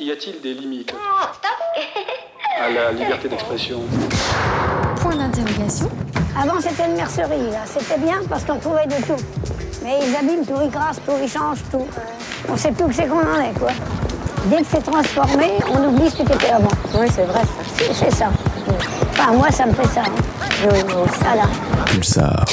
Y a-t-il des limites à la liberté d'expression Point d'interrogation. Avant, c'était une mercerie, là. C'était bien parce qu'on trouvait de tout. Mais ils abîment tout, ils crassent tout, ils changent tout. On sait plus que c'est qu'on en est, quoi. Dès que c'est transformé, on oublie ce que c'était avant. Oui, c'est vrai, ça. C'est ça. Enfin, moi, ça me fait ça. hein. Pulsar.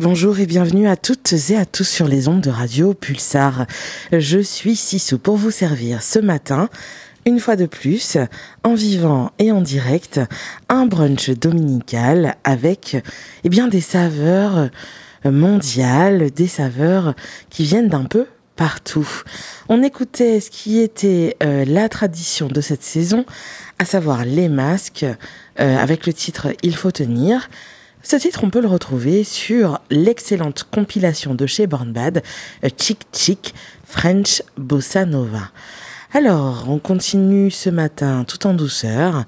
Bonjour et bienvenue à toutes et à tous sur les ondes de Radio Pulsar. Je suis Sissou pour vous servir ce matin, une fois de plus, en vivant et en direct, un brunch dominical avec eh bien, des saveurs mondiales, des saveurs qui viennent d'un peu partout. On écoutait ce qui était euh, la tradition de cette saison, à savoir les masques, euh, avec le titre Il faut tenir. Ce titre, on peut le retrouver sur l'excellente compilation de chez Born Bad, Chick Chick French Bossa Nova. Alors, on continue ce matin tout en douceur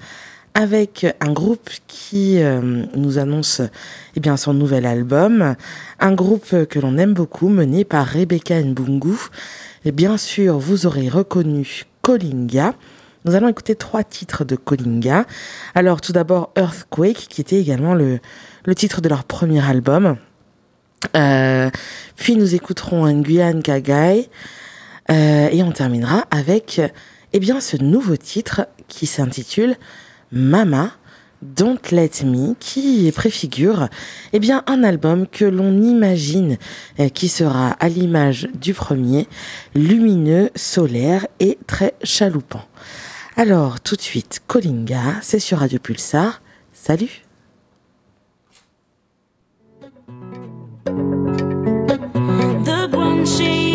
avec un groupe qui euh, nous annonce eh bien, son nouvel album, un groupe que l'on aime beaucoup, mené par Rebecca Mbungu. Et bien sûr, vous aurez reconnu Kolinga. Nous allons écouter trois titres de Kolinga. Alors, tout d'abord, Earthquake, qui était également le, le titre de leur premier album. Euh, puis nous écouterons un Guyane Kagai. Euh, et on terminera avec eh bien, ce nouveau titre qui s'intitule Mama. Don't Let Me, qui préfigure eh bien, un album que l'on imagine euh, qui sera à l'image du premier, lumineux, solaire et très chaloupant. Alors, tout de suite, Kolinga, c'est sur Radio Pulsar. Salut The one she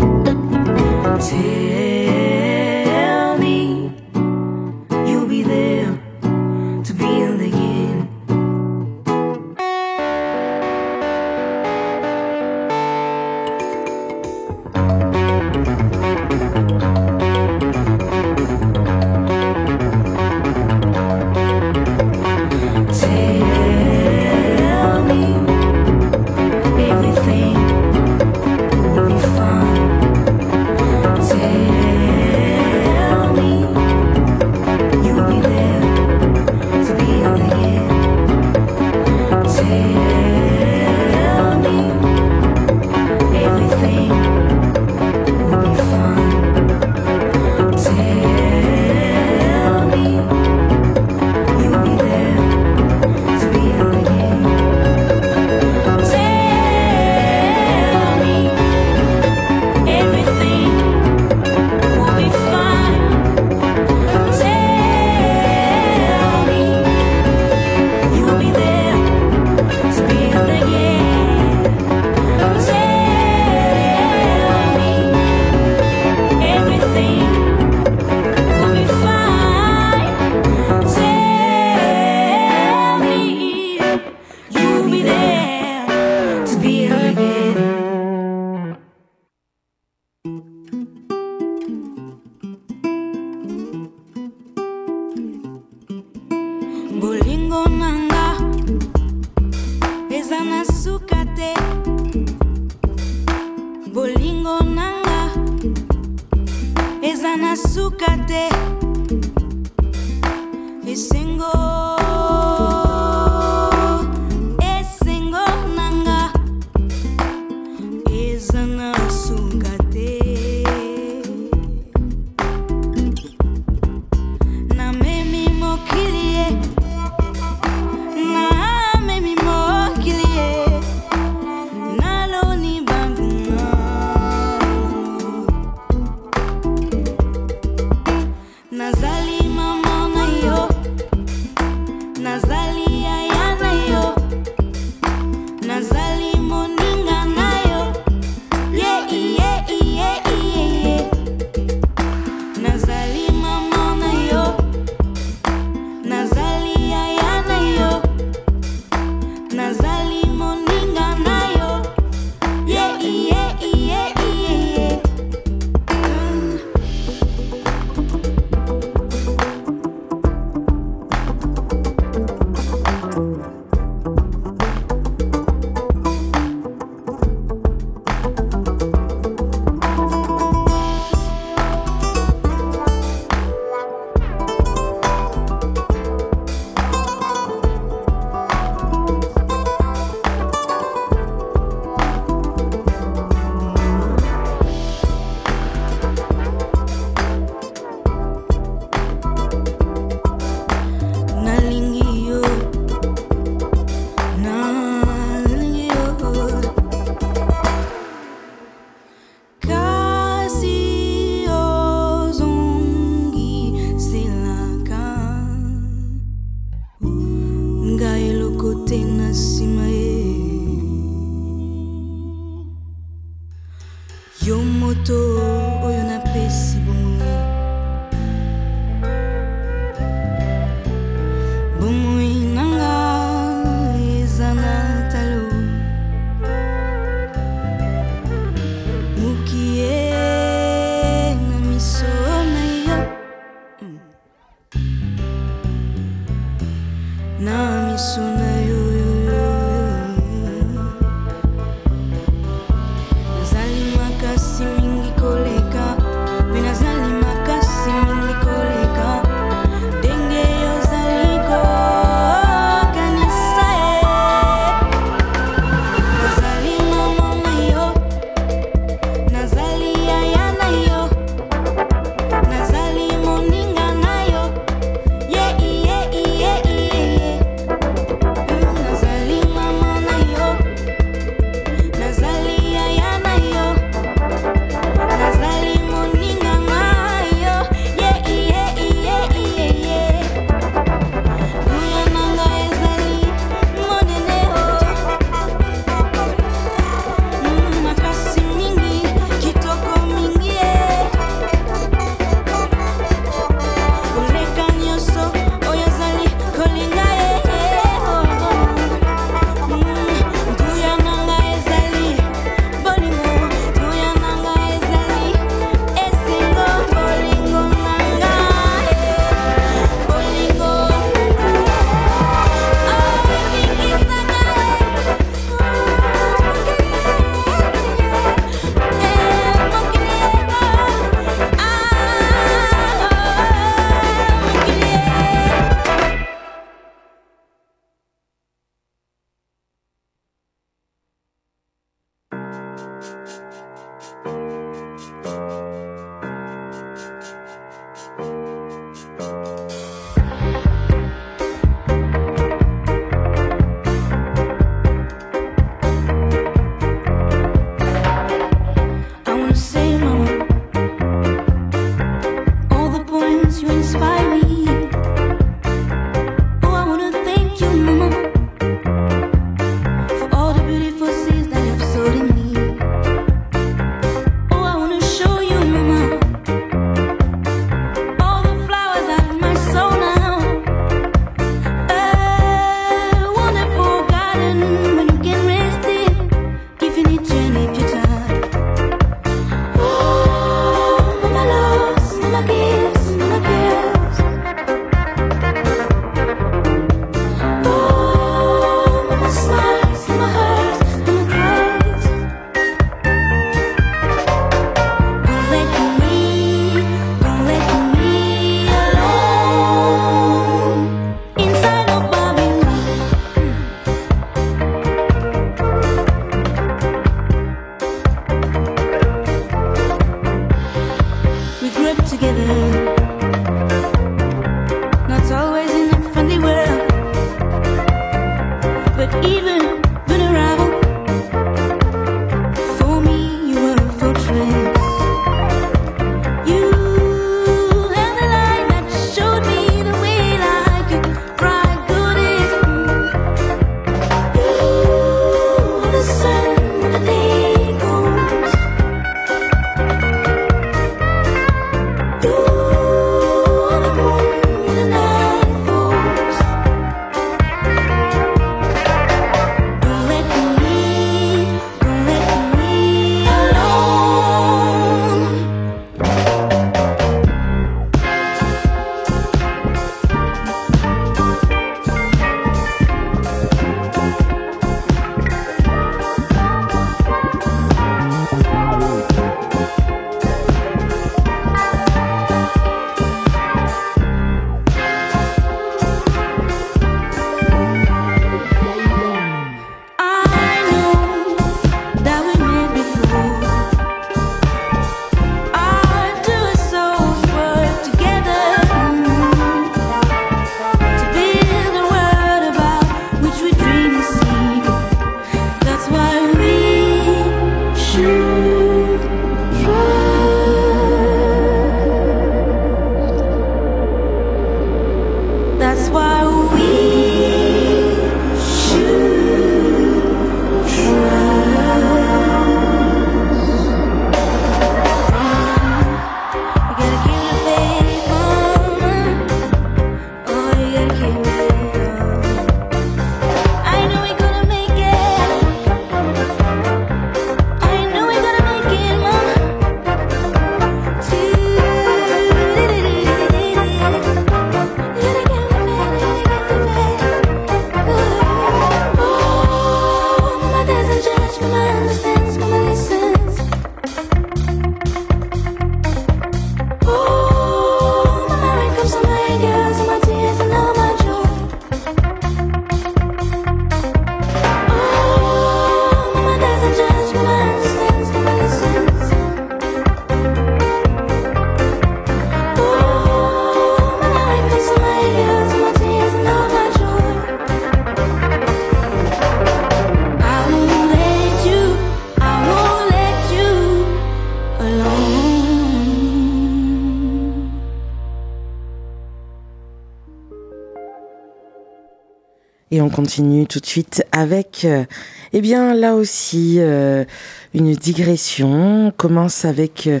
on continue tout de suite avec, euh, eh bien là aussi, euh, une digression. On commence avec euh,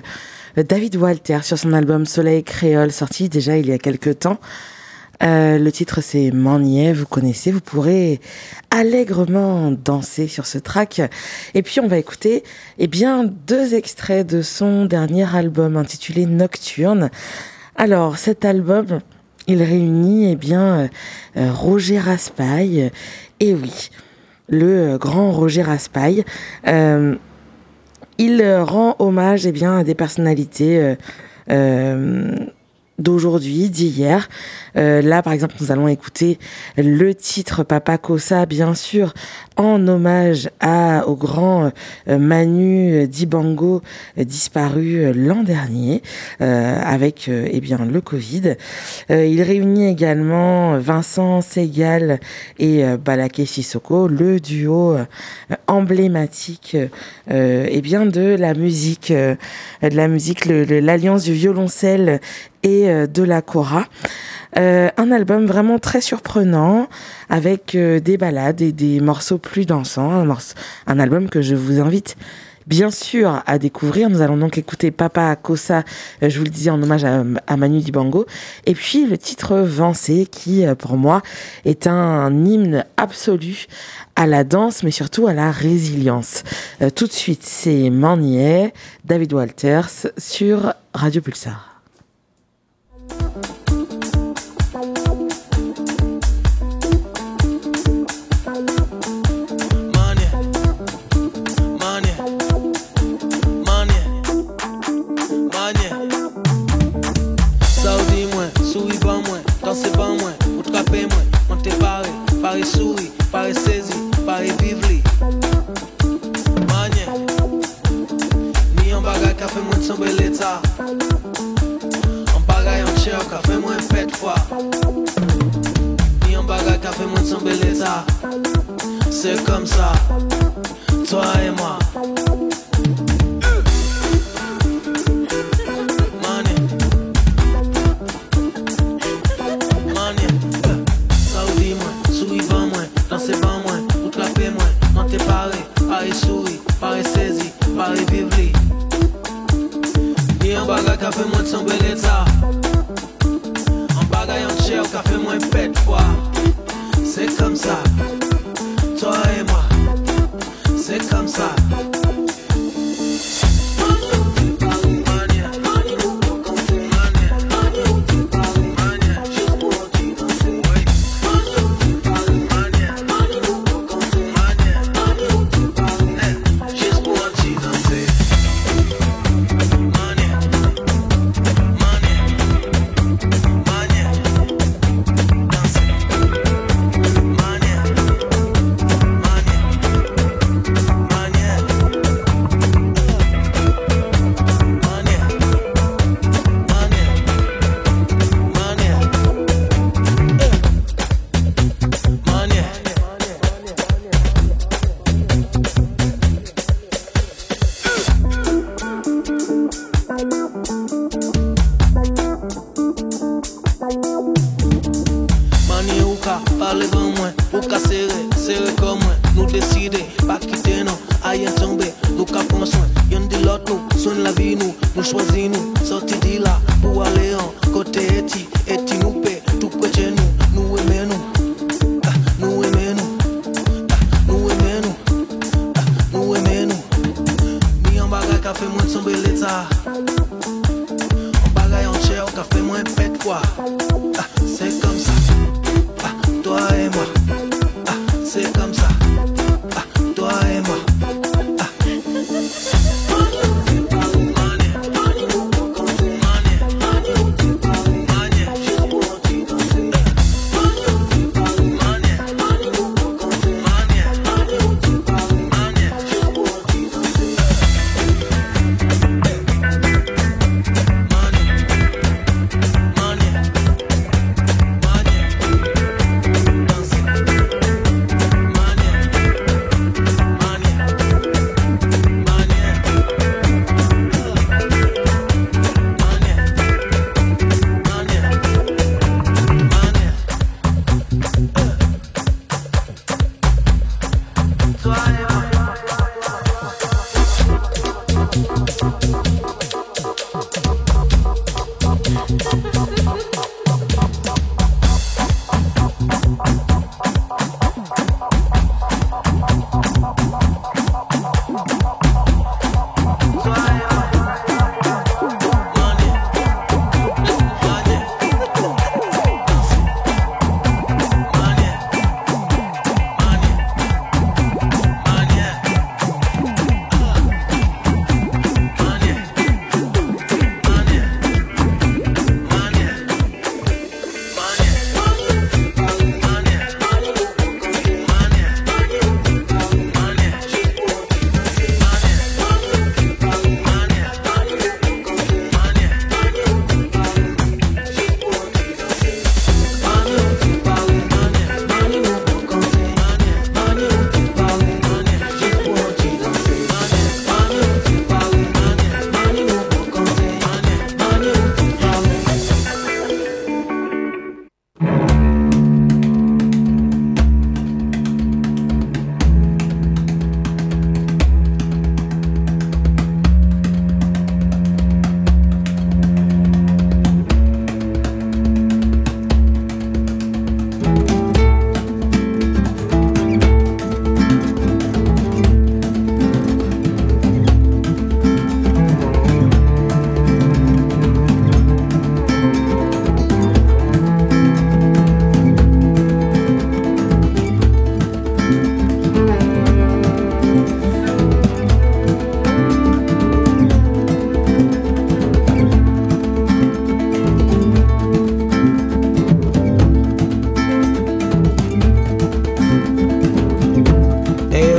David Walter sur son album Soleil Créole, sorti déjà il y a quelques temps. Le titre c'est Manier, vous connaissez, vous pourrez allègrement danser sur ce track. Et puis on va écouter eh bien deux extraits de son dernier album intitulé Nocturne. Alors cet album, il réunit eh bien euh, euh, Roger Raspail. Et oui, le euh, grand Roger Raspail. Il rend hommage eh bien à des personnalités d'aujourd'hui, d'hier. Euh, là, par exemple, nous allons écouter le titre Papa Kossa, bien sûr, en hommage à, au grand euh, Manu Dibango, euh, disparu euh, l'an dernier, avec eh bien, le Covid. Il réunit également Vincent Segal et Balaké Sissoko, le duo emblématique eh bien, de la musique, de la musique, l'alliance du violoncelle et euh, de la kora. Euh, un album vraiment très surprenant avec euh, des ballades et des morceaux plus dansants. Un, un album que je vous invite bien sûr à découvrir. Nous allons donc écouter Papa Kossa, euh, je vous le disais en hommage à, Manu Dibango. Et puis le titre Vancé qui euh, pour moi est un, hymne absolu à la danse mais surtout à la résilience. Tout de suite c'est Manier, David Walters sur Radio Pulsar. Thank you.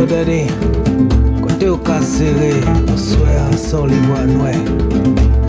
d'année, côté au cassé, on souhait sans les voix noires.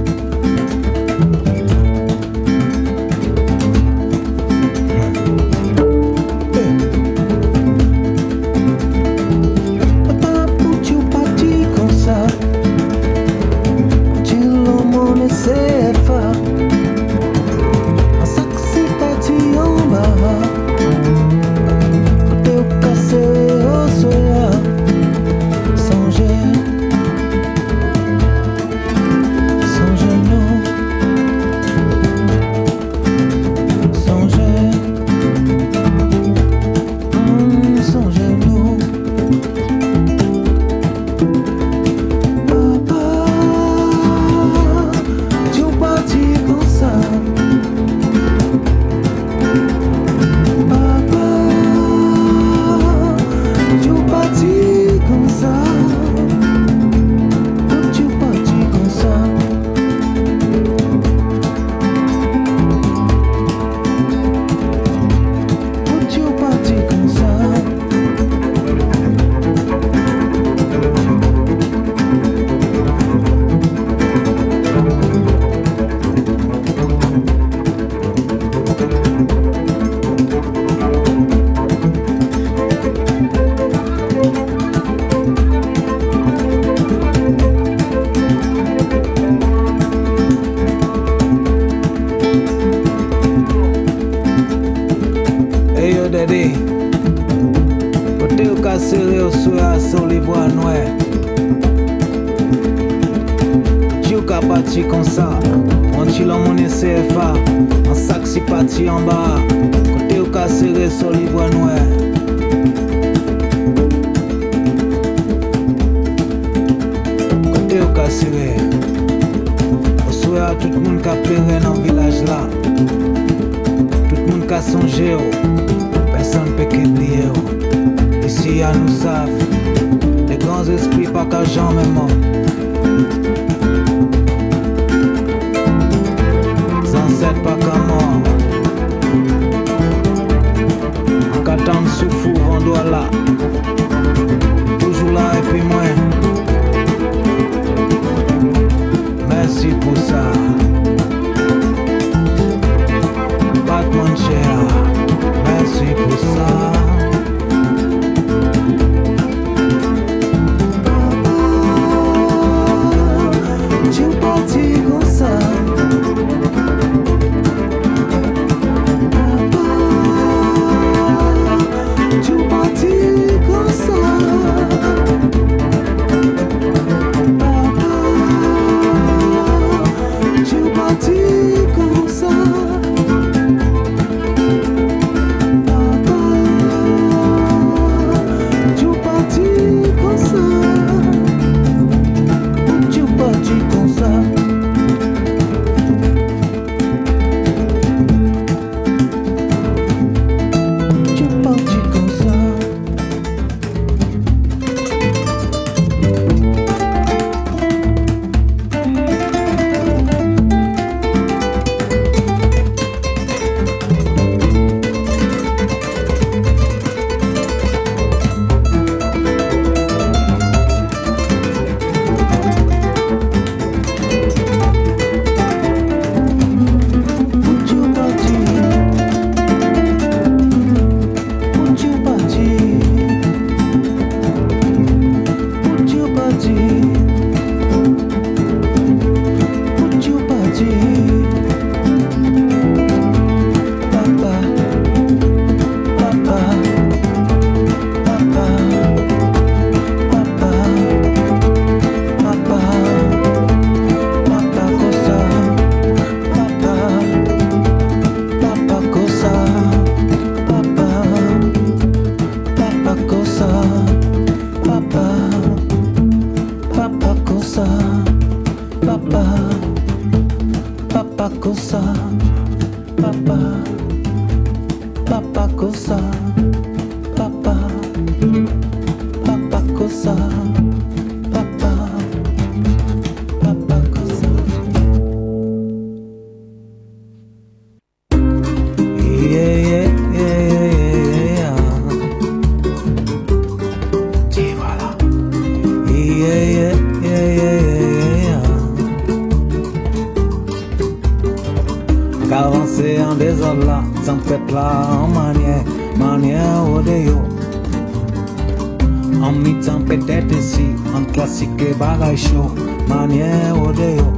Manière au déo.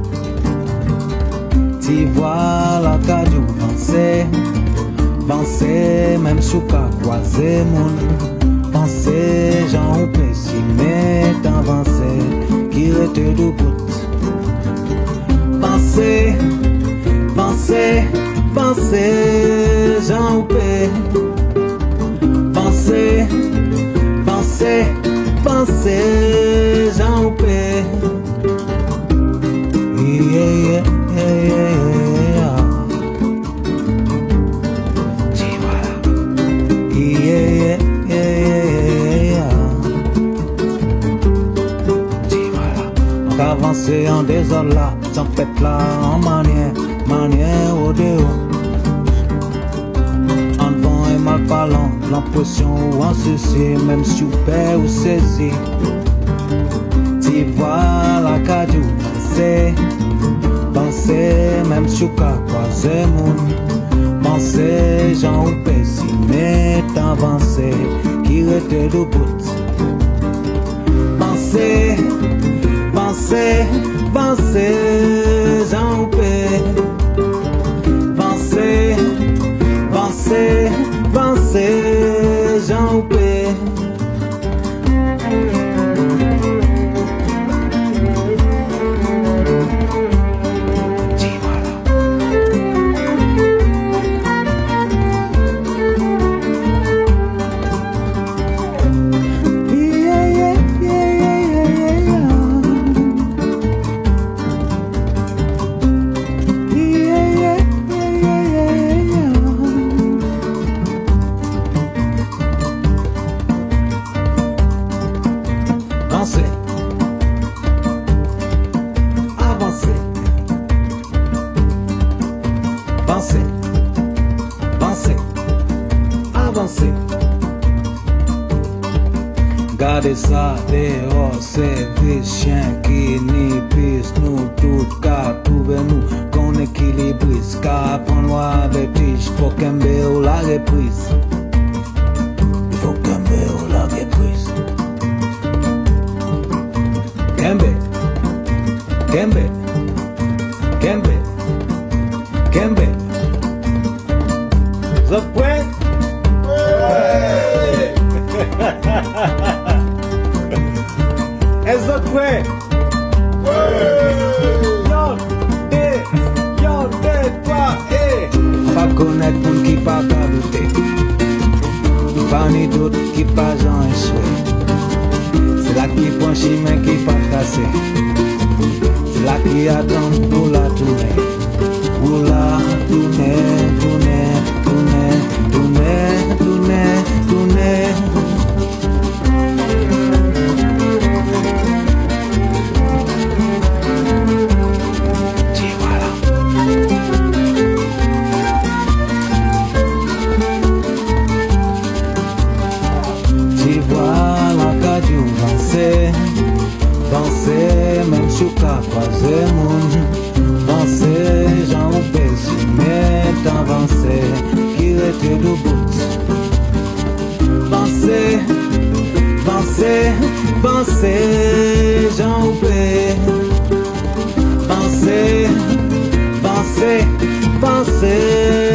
Tu vois la cadio penser, penser même sous qu'à croiser mon penser, j'en peux si mais d'avancer, qui était debout. Penser, penser, penser, j'en peux. Penser, penser, penser, j'en peux. Tu vois. Qu'avancer en désordre là, en manière, manière au déo. En vent et mal parlant, l'impression ou en souci, même super ou saisi. Tu vois même chouka, croiser mon penser, j'en ou pessimé, avancé, qui était debout. Penser, penser, penser, j'en peux. Penser, penser, penser, j'en peux. Yeah, et. Pas connaître moun qui pas douter. Pas ni doute qui pas j'en échoué. C'est là qui prend chemin qui pas cassé. C'est là qui attend pour la tournée. Pour la tournée, tournée, penser, penser, j'en ou Penser, penser, penser,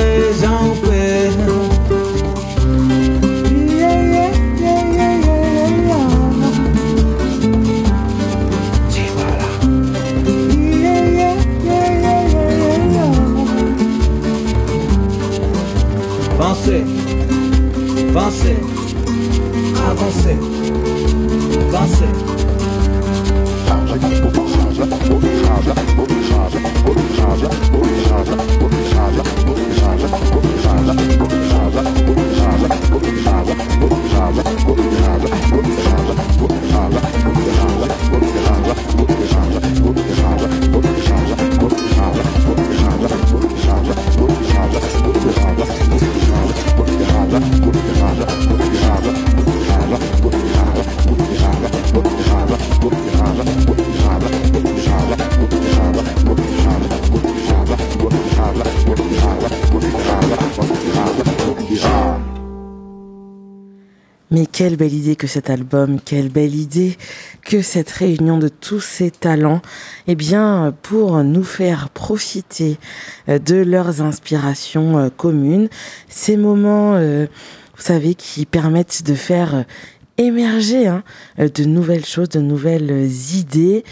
quelle belle idée que cet album, quelle belle idée que cette réunion de tous ces talents, eh bien, pour nous faire profiter euh, de leurs inspirations euh, communes, ces moments, euh, vous savez, qui permettent de faire émerger hein, de nouvelles choses, de nouvelles idées.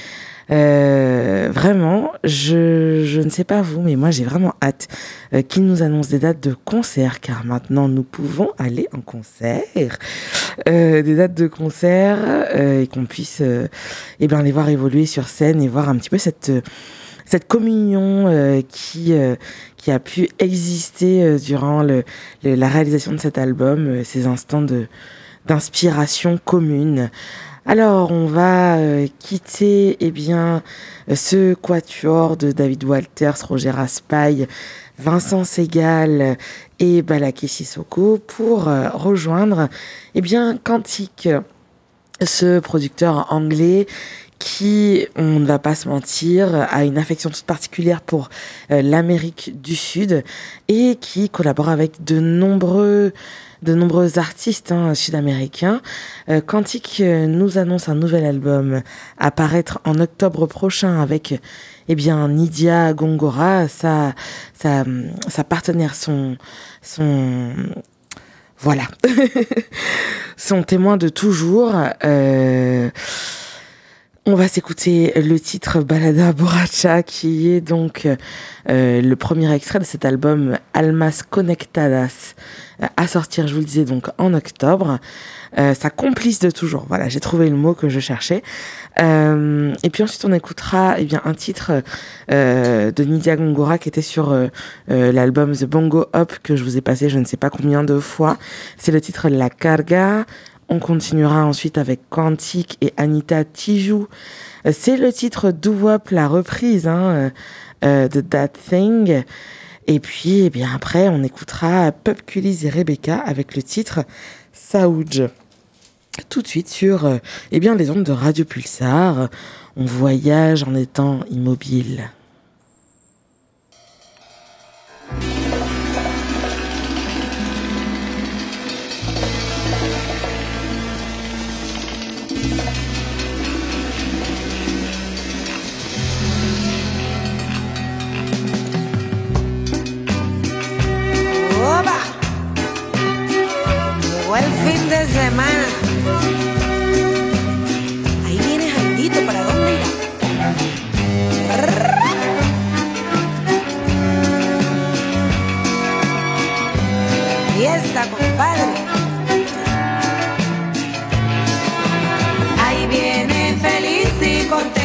Euh, vraiment, je, je ne sais pas vous, mais moi j'ai vraiment hâte euh, qu'ils nous annoncent des dates de concert, car maintenant nous pouvons aller en concert, euh, des dates de concert, euh, et qu'on puisse euh, eh bien, les voir évoluer sur scène et voir un petit peu cette, cette communion euh, qui, euh, qui a pu exister euh, durant le, le- la réalisation de cet album, ces instants de d'inspiration commune. Alors, on va euh, quitter eh bien ce quatuor de David Walters, Roger Raspail, Vincent Segal et Balaké Sissoko pour euh, rejoindre eh bien Quantique, ce producteur anglais qui, on ne va pas se mentir, a une affection toute particulière pour euh, l'Amérique du Sud et qui collabore avec de nombreux de nombreux artistes hein, sud-américains. Euh, Quantique euh, nous annonce un nouvel album à paraître en octobre prochain avec eh bien Nidia Gongora, sa, partenaire, son, voilà, son témoin de toujours. Euh, on va s'écouter le titre Balada Borracha qui est donc euh, le premier extrait de cet album Almas Conectadas à sortir, je vous le disais, donc en octobre. Euh, sa complice de toujours, voilà, j'ai trouvé le mot que je cherchais. Euh, et puis ensuite on écoutera eh bien, un titre euh, de Nidia Gongora qui était sur euh, euh, l'album The Bongo Up que je vous ai passé je ne sais pas combien de fois. C'est le titre La Carga. On continuera ensuite avec Quantique et Anita Tijou. Euh, C'est le titre Do Up, la reprise hein, euh, euh, de That Thing. Et puis, eh bien après, on écoutera Pupculis et Rebecca avec le titre Saouj. Tout de suite sur euh, eh bien, les ondes de Radio Pulsar. On voyage en étant immobile. ¡Oba! Llegó el fin de semana. Ahí viene Jairito, ¿para dónde irá? Fiesta, compadre. Ahí viene feliz y contento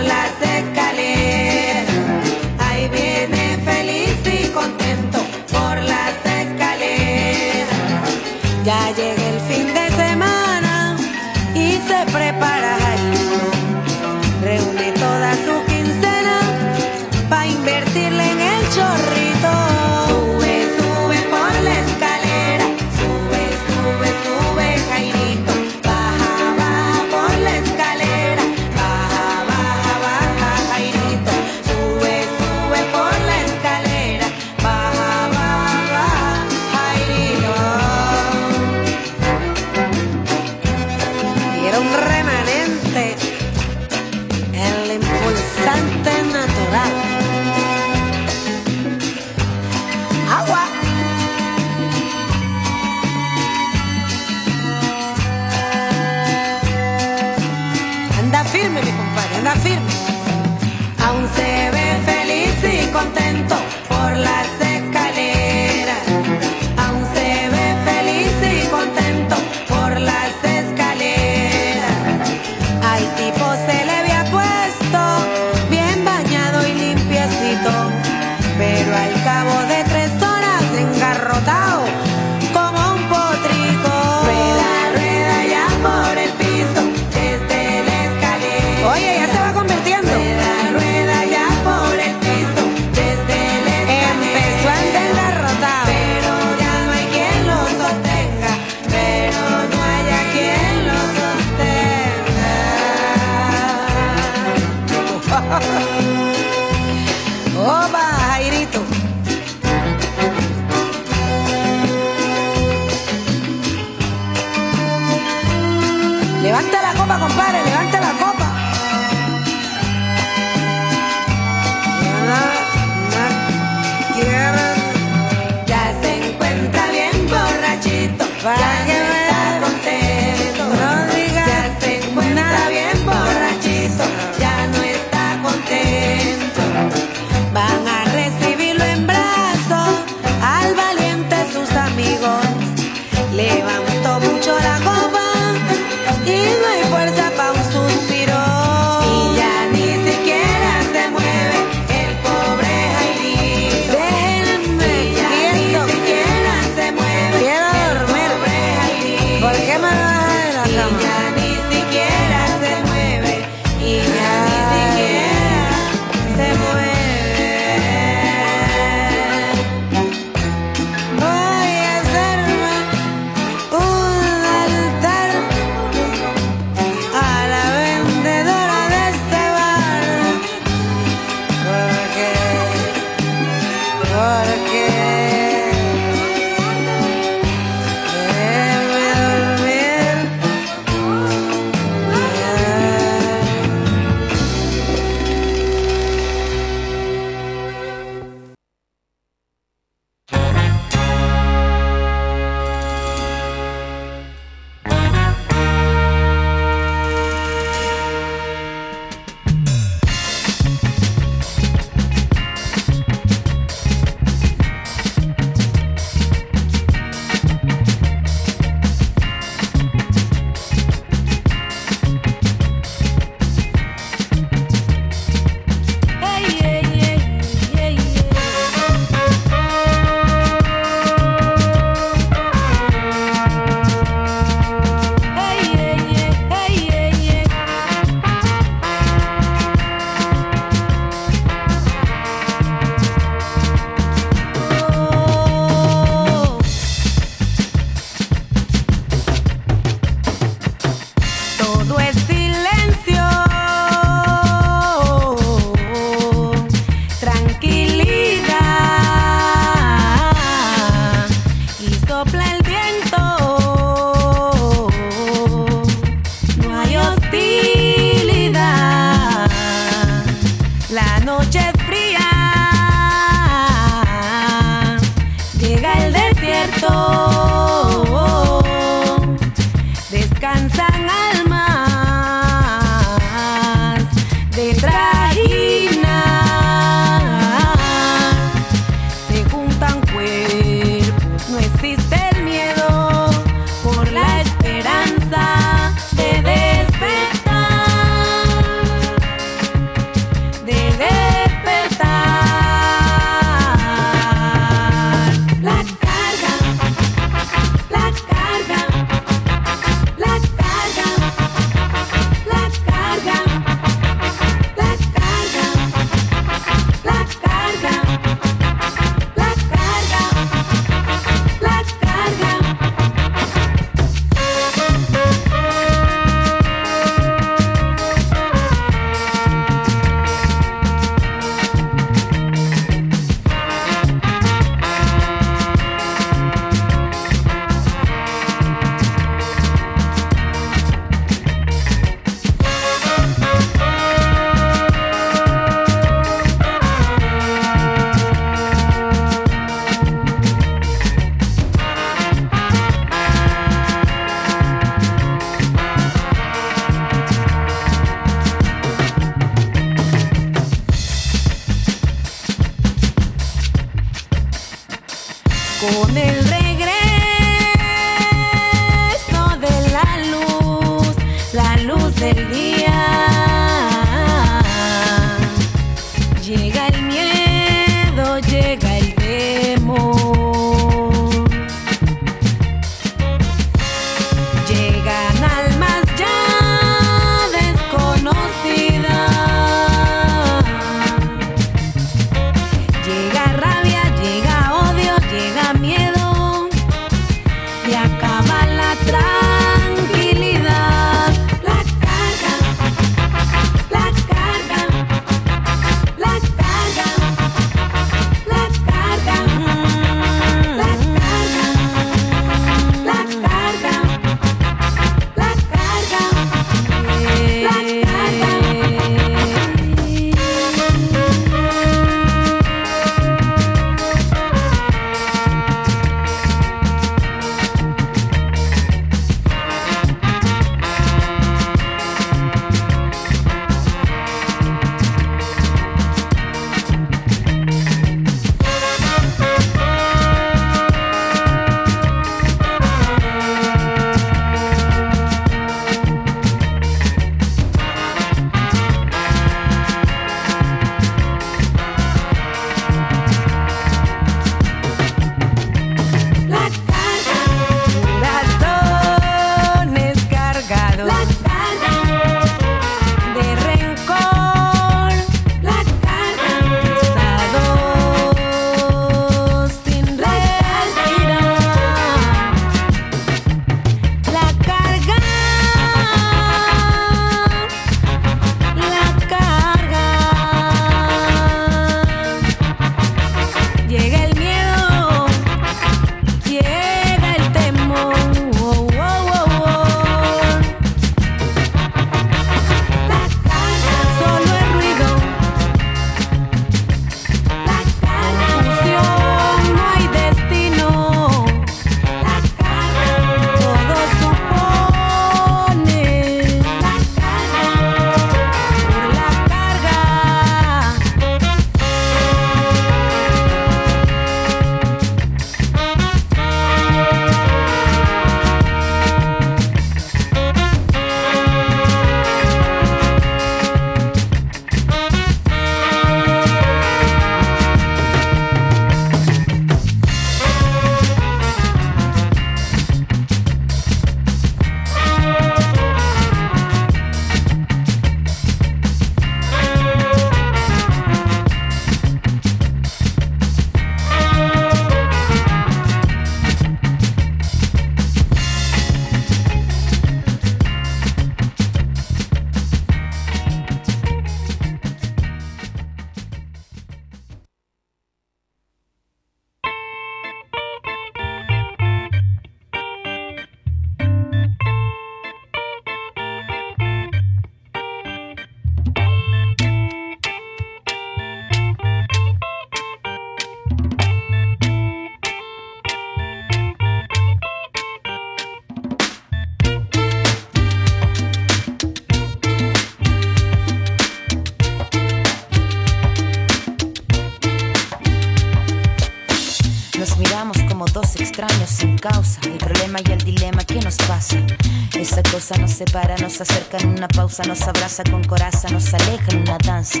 nos abraza con coraza, nos aleja en una danza.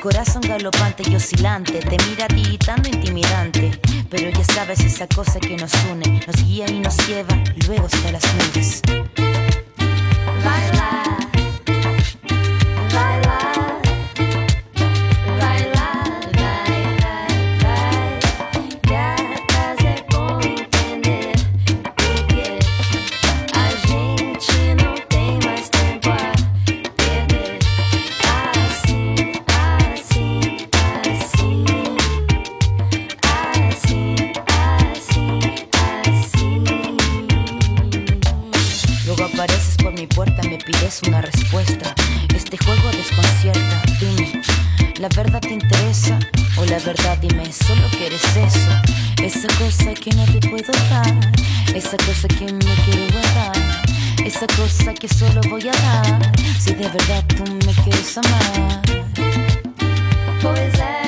Corazón galopante y oscilante, te mira tiritando intimidante. Pero ya sabes esa cosa que nos une, nos guía y nos lleva luego hasta las nubes. una respuesta. Este juego desconcierta, dime, ¿la verdad te interesa? O la verdad dime, solo quieres eso. Esa cosa que no te puedo dar, esa cosa que me quiero guardar. Esa cosa que solo voy a dar Si de verdad tú me quieres amar Pois é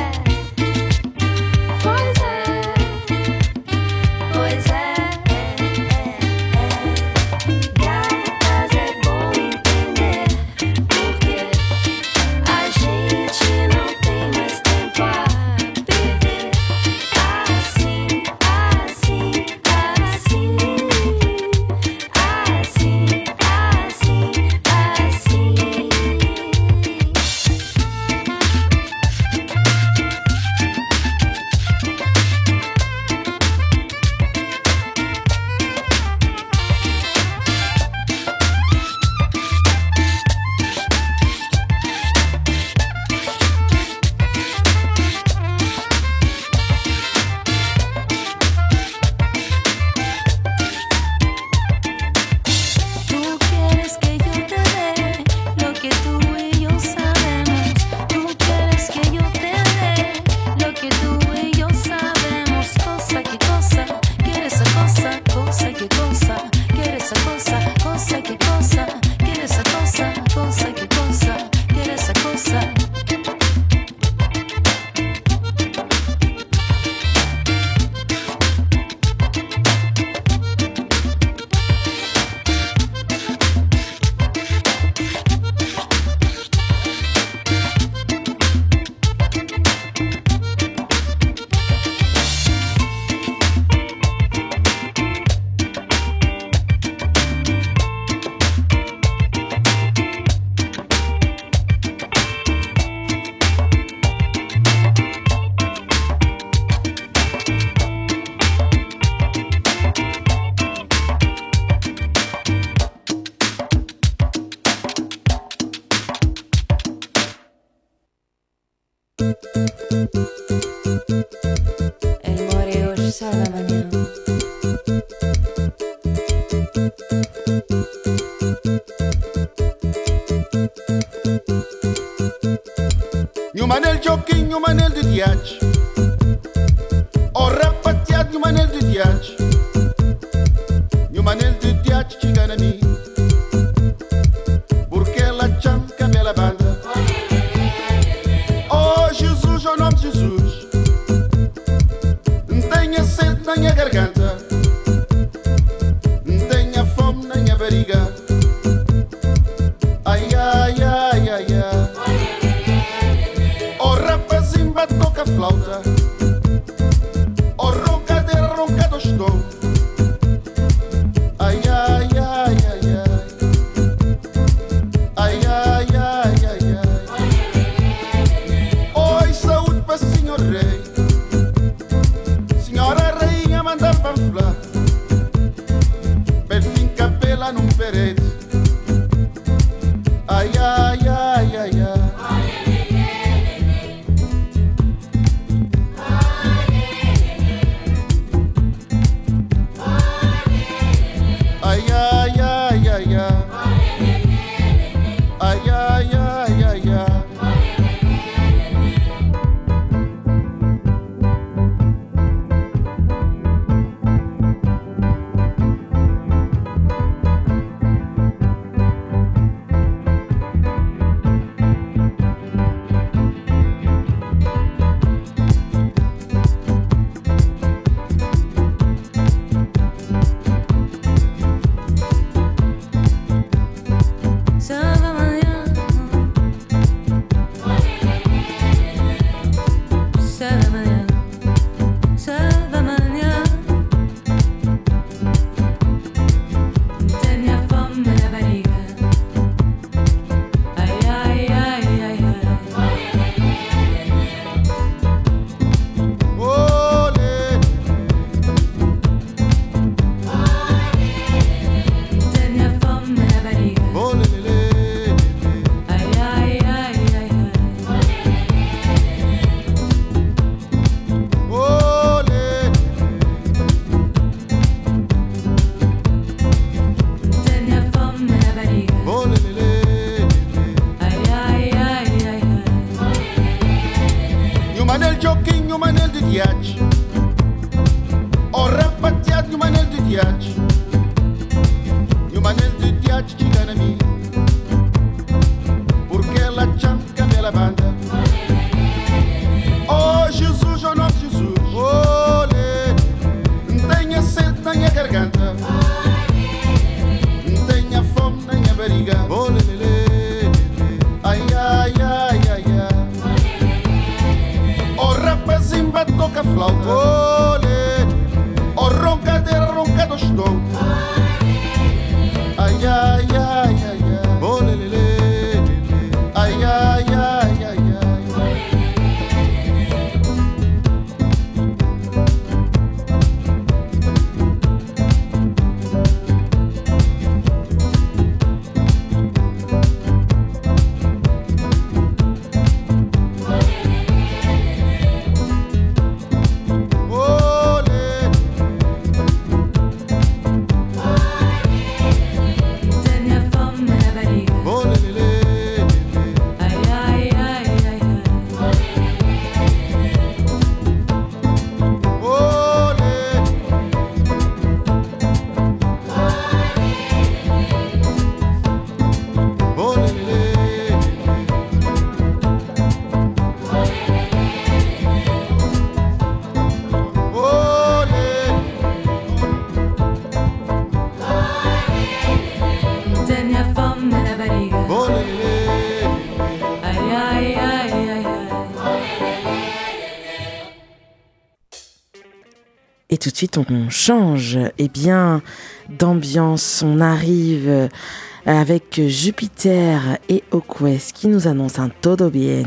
mariachi. yeah. tout de suite, on change eh bien, d'ambiance. On arrive euh, avec Jupiter et Oquest qui nous annoncent un todo bien.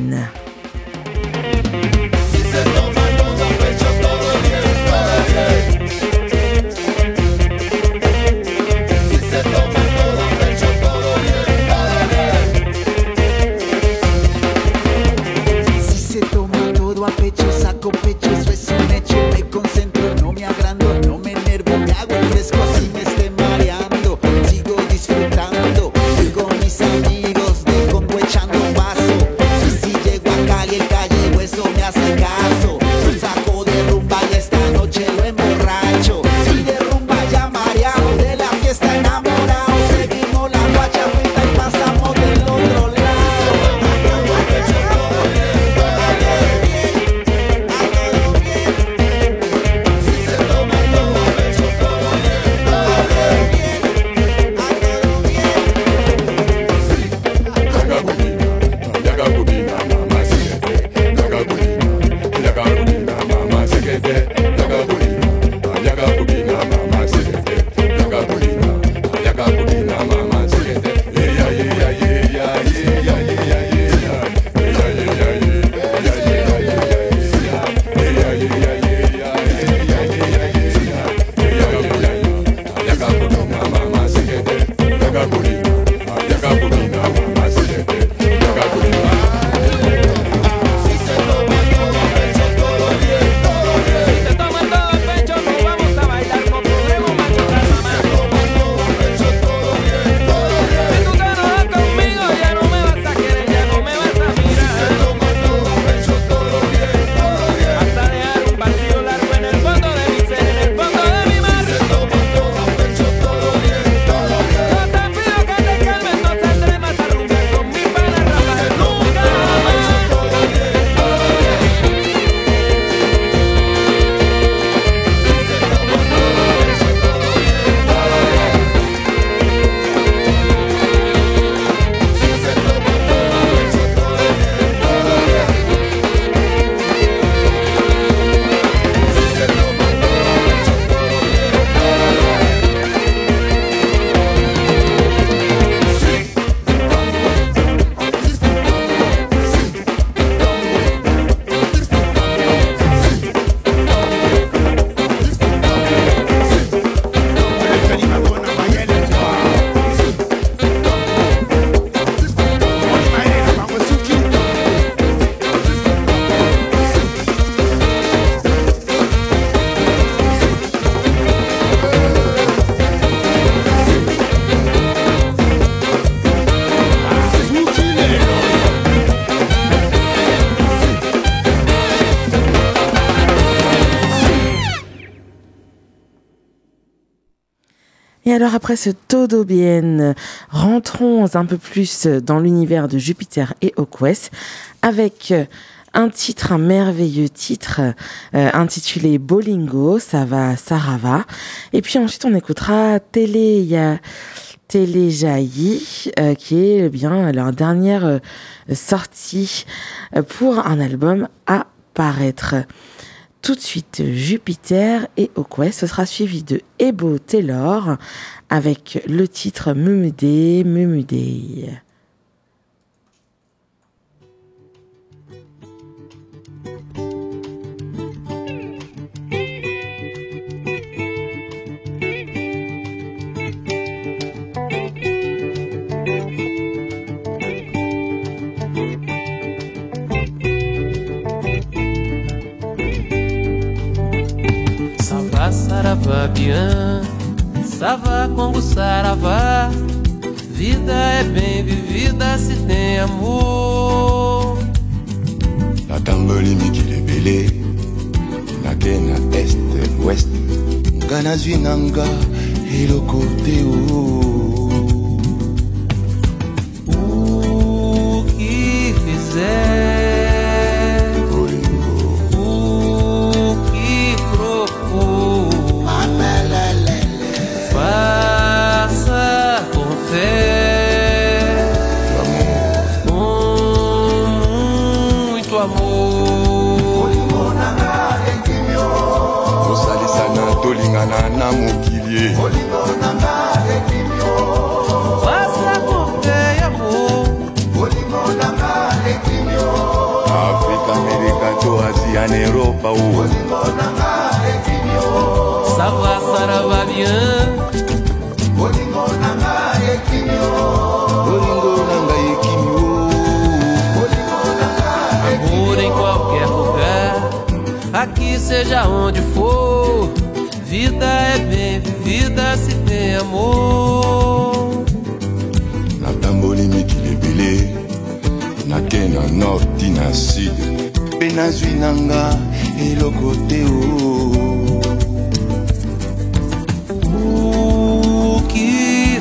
Après ce todo bien, rentrons un peu plus dans l'univers de Jupiter et Oquest avec un titre, un merveilleux titre euh, intitulé Bolingo, ça va Sarava. Et puis ensuite on écoutera Télé, euh, qui est eh bien leur dernière euh, sortie euh, pour un album à paraître. Tout de suite Jupiter et Oquest, ce sera suivi de Ebo Taylor avec le titre Mumudé, Mumudé. Amanhã, Savá, Congo, Saravá. Vida é bem vivida se tem amor. La Tamboli, Mikilebele. Nakena, Este, Oeste. Ganazui, Nanga, Hiloko, Teo. janeiro pau sarra sarava amor em qualquer lugar aqui seja onde for vida é bem vivida se tem amor. Na tambolimi kilebele na na nazwi na nga eloko te o O que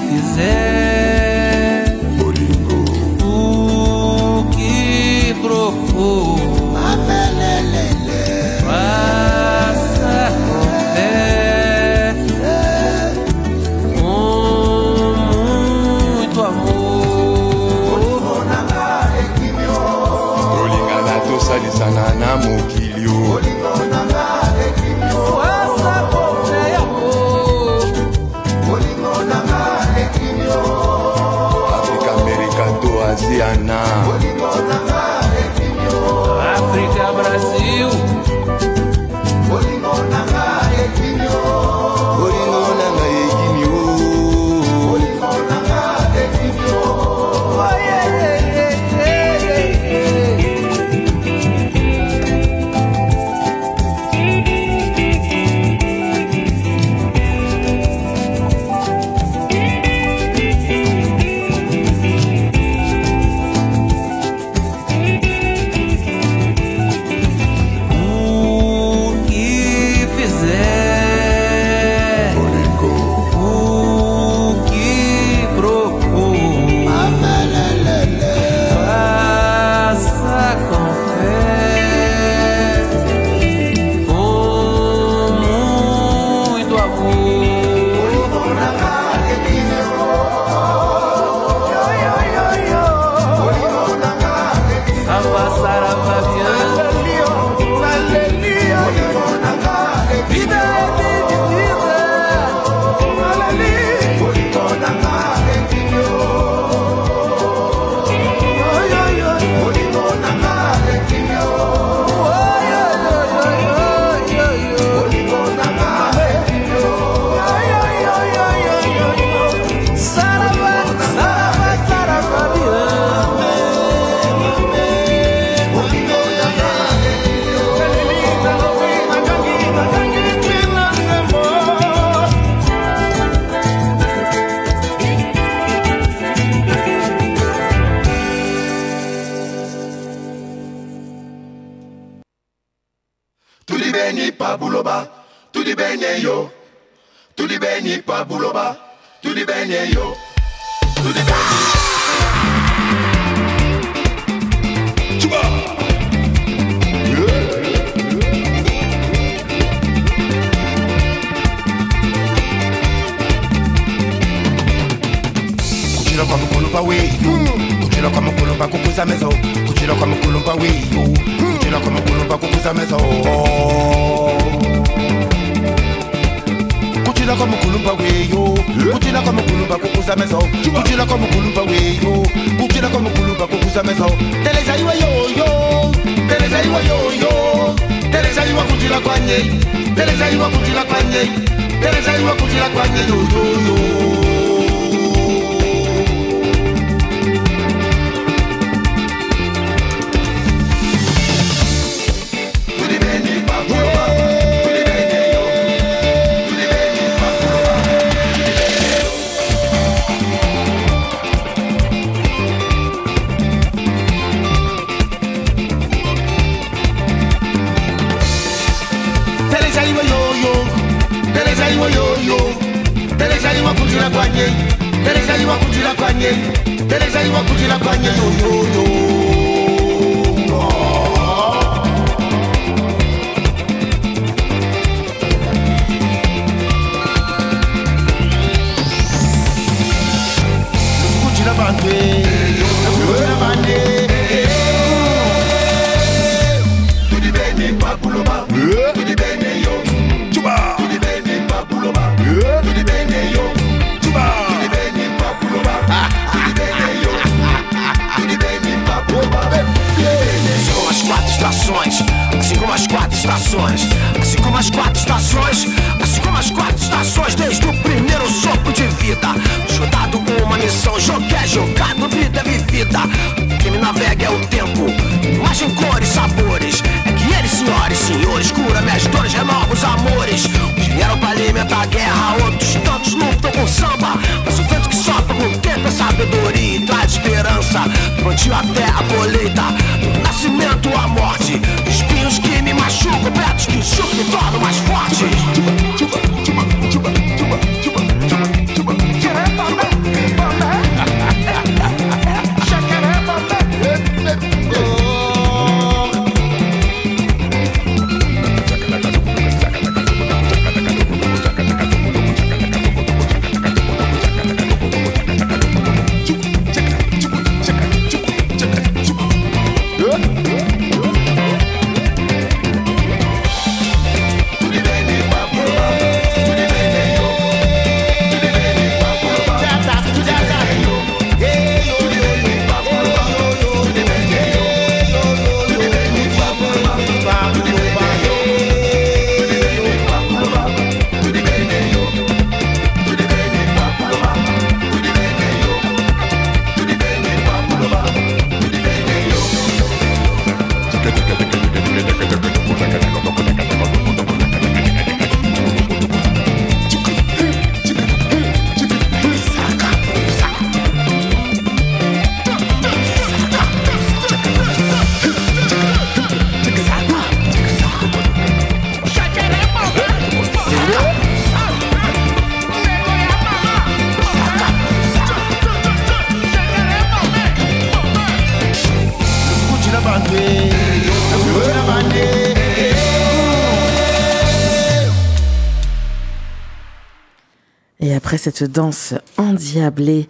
cette danse endiablée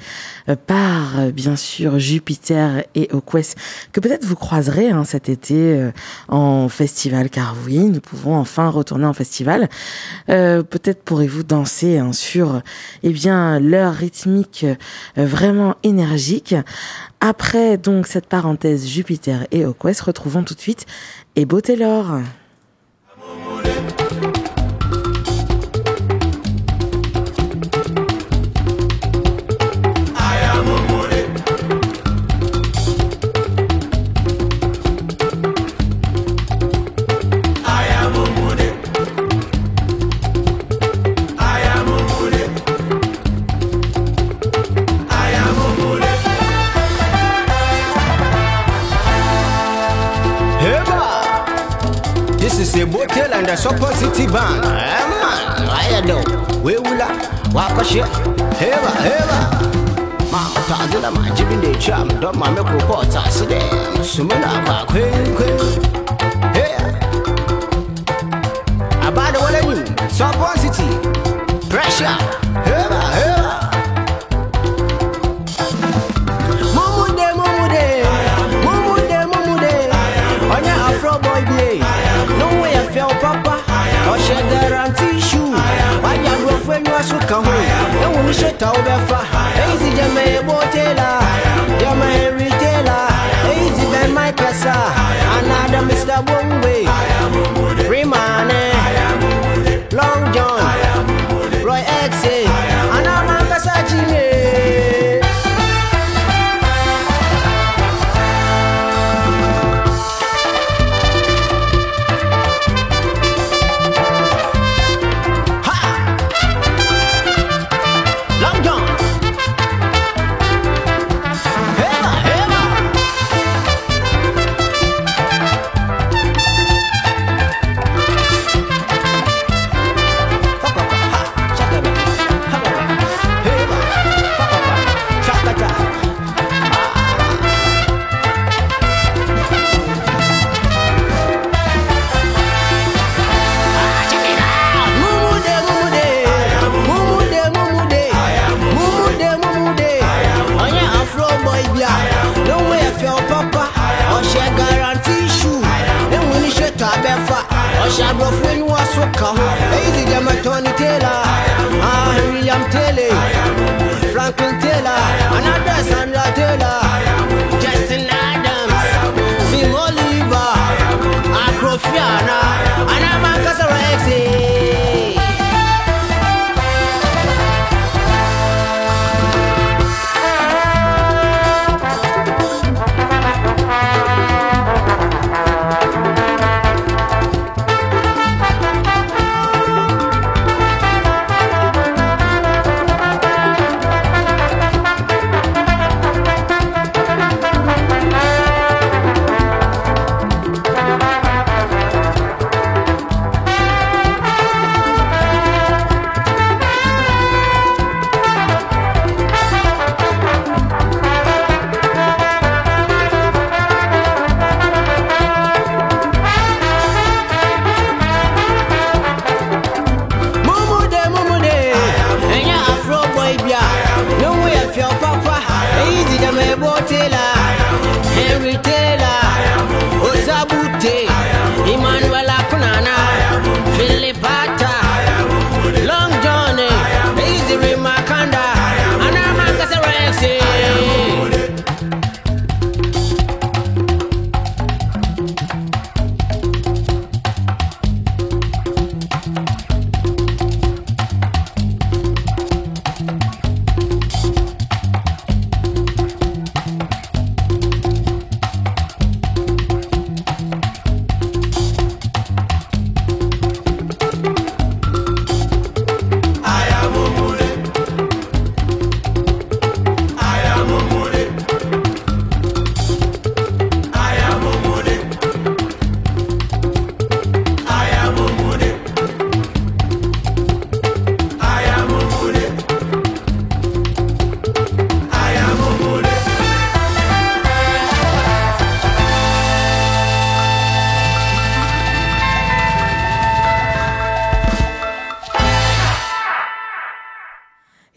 euh, par euh, bien sûr Jupiter et Oquest que peut-être vous croiserez hein, cet été euh, en festival car oui nous pouvons enfin retourner en festival. Peut-être pourrez-vous danser hein, sur eh bien l'heure rythmique vraiment énergique. Après donc cette parenthèse Jupiter et Oquest retrouvons tout de suite et Taylor. Uganda so positive man. Eh man, I know. We ula uh, wako she. Heva heva. Ma ta dila ma jibin de cham do ma me ko pota so de. Sumina ba queen, queen, Hey. About the one so city Pressure. Heva heva. ɔhyɛ garanti su wanya aborɔfo anyiwa so ka ho na wɔn hyɛ ta wo bɛfa ɛyisi gyama ebo tela gyama henry tela ɛyisi bɛn mike kɛsa anada mr bonwe rimane long john.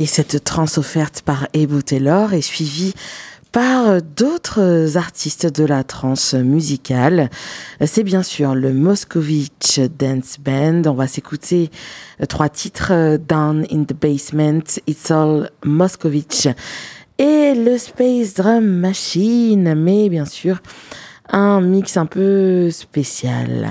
Et cette trance offerte par Ebou Taylor est suivie par d'autres artistes de la trance musicale. C'est bien sûr le Moscovitch Dance Band. On va s'écouter trois titres Down in the Basement, It's All Moscovitch et le Space Drum Machine. Mais bien sûr, un mix un peu spécial.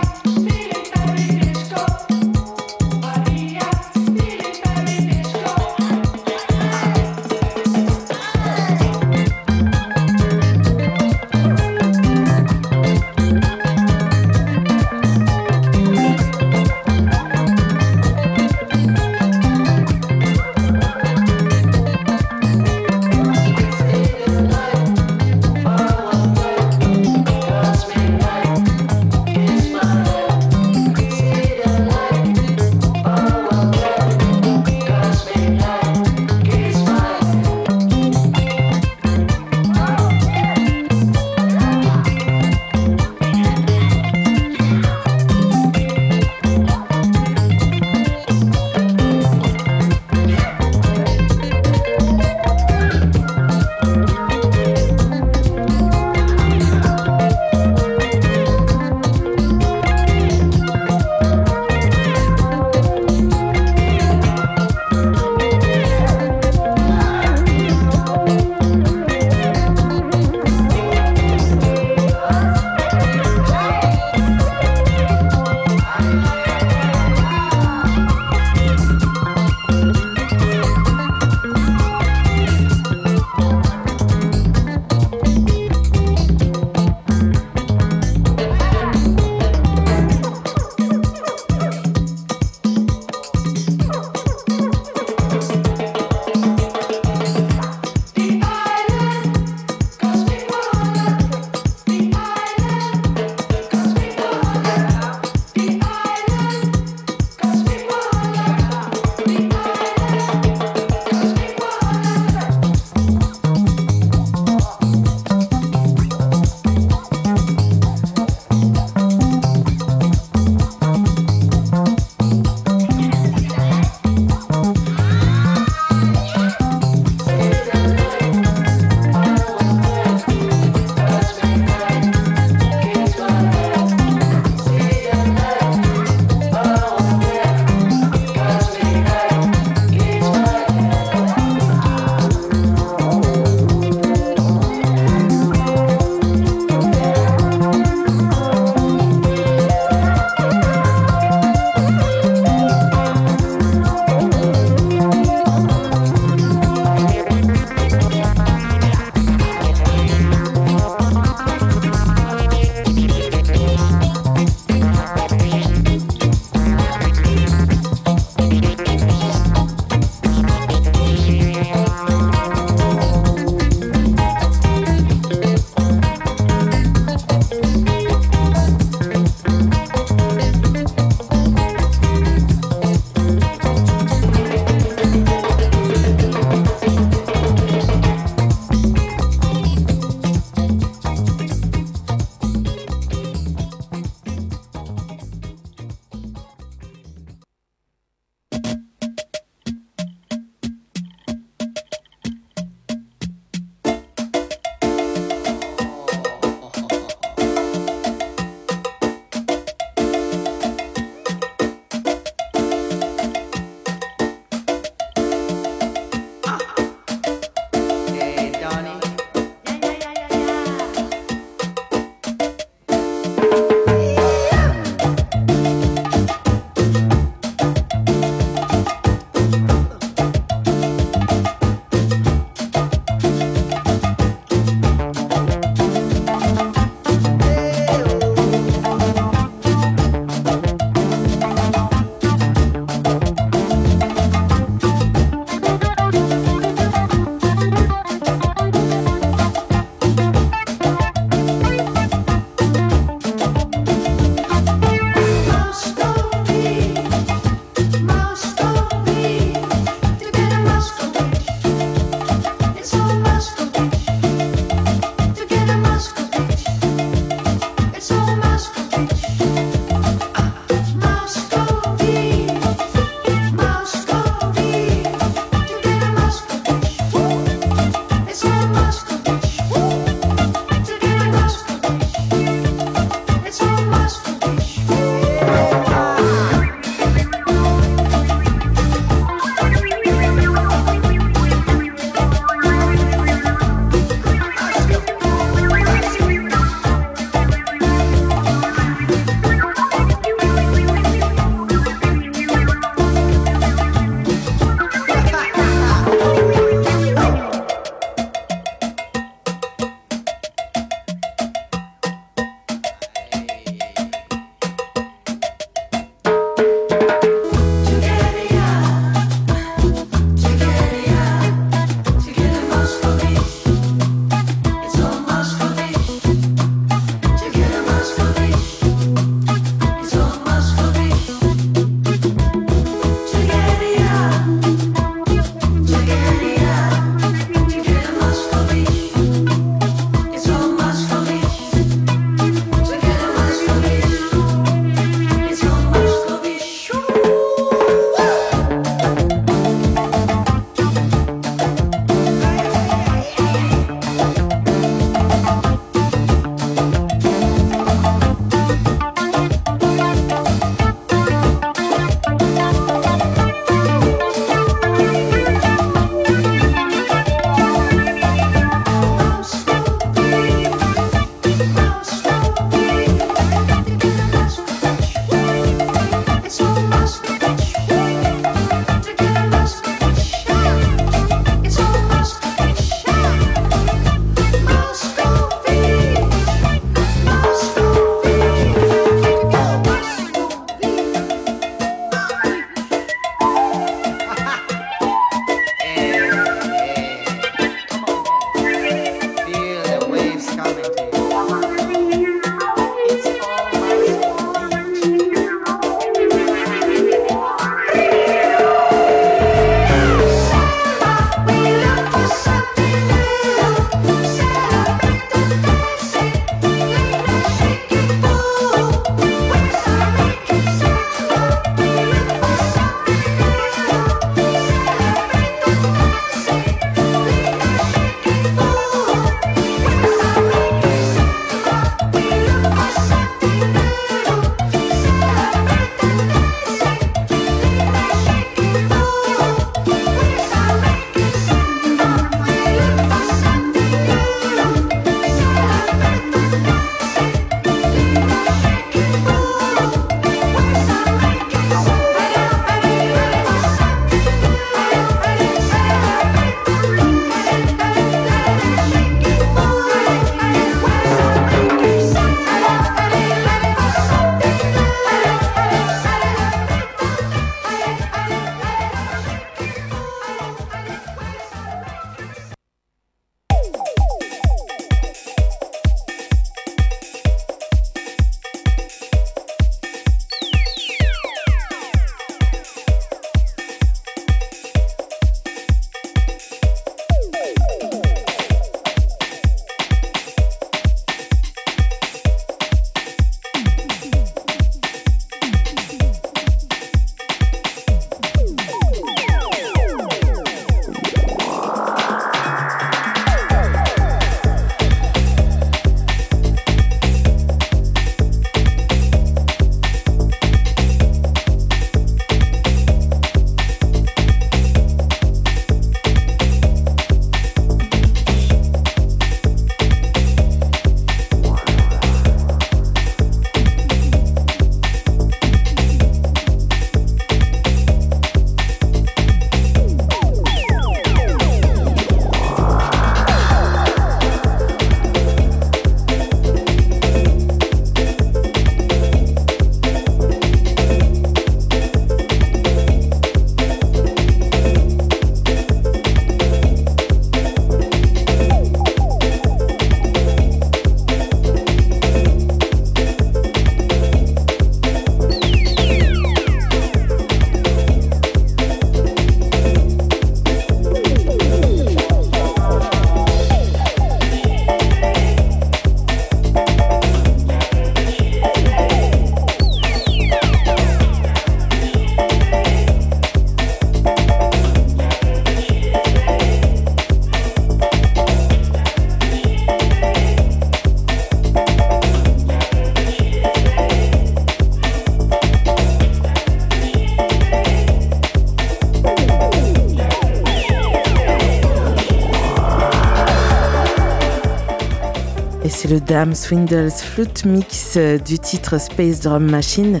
Dame Swindles Flute Mix euh, du titre Space Drum Machine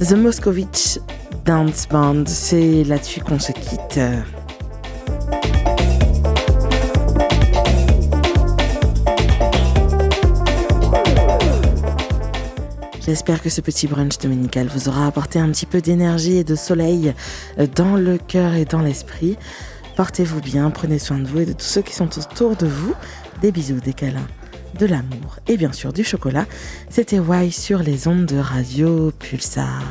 The Moscovitch Dance Band. C'est là-dessus qu'on se quitte. J'espère que ce petit brunch dominical vous aura apporté un petit peu d'énergie et de soleil euh, dans le cœur et dans l'esprit. Portez-vous bien, prenez soin de vous et de tous ceux qui sont autour de vous. Des bisous, des câlins, de l'amour et bien sûr du chocolat. C'était Y sur les ondes de Radio Pulsar.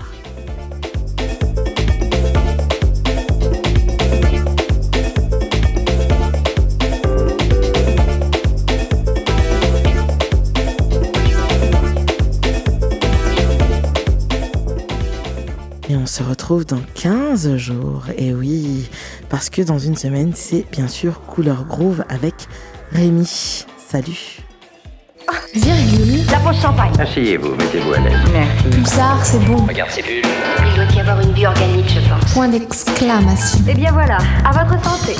Et on se retrouve dans 15 jours. Et oui, parce que dans une semaine, c'est bien sûr Couleur Groove avec Rémi. Salut. Champagne. Asseyez-vous, mettez-vous à l'aise. Merci. Pulsar, c'est bon. Regarde ces bulles. Il doit y avoir une vie organique, je pense. Point d'exclamation. Eh bien voilà, à votre santé.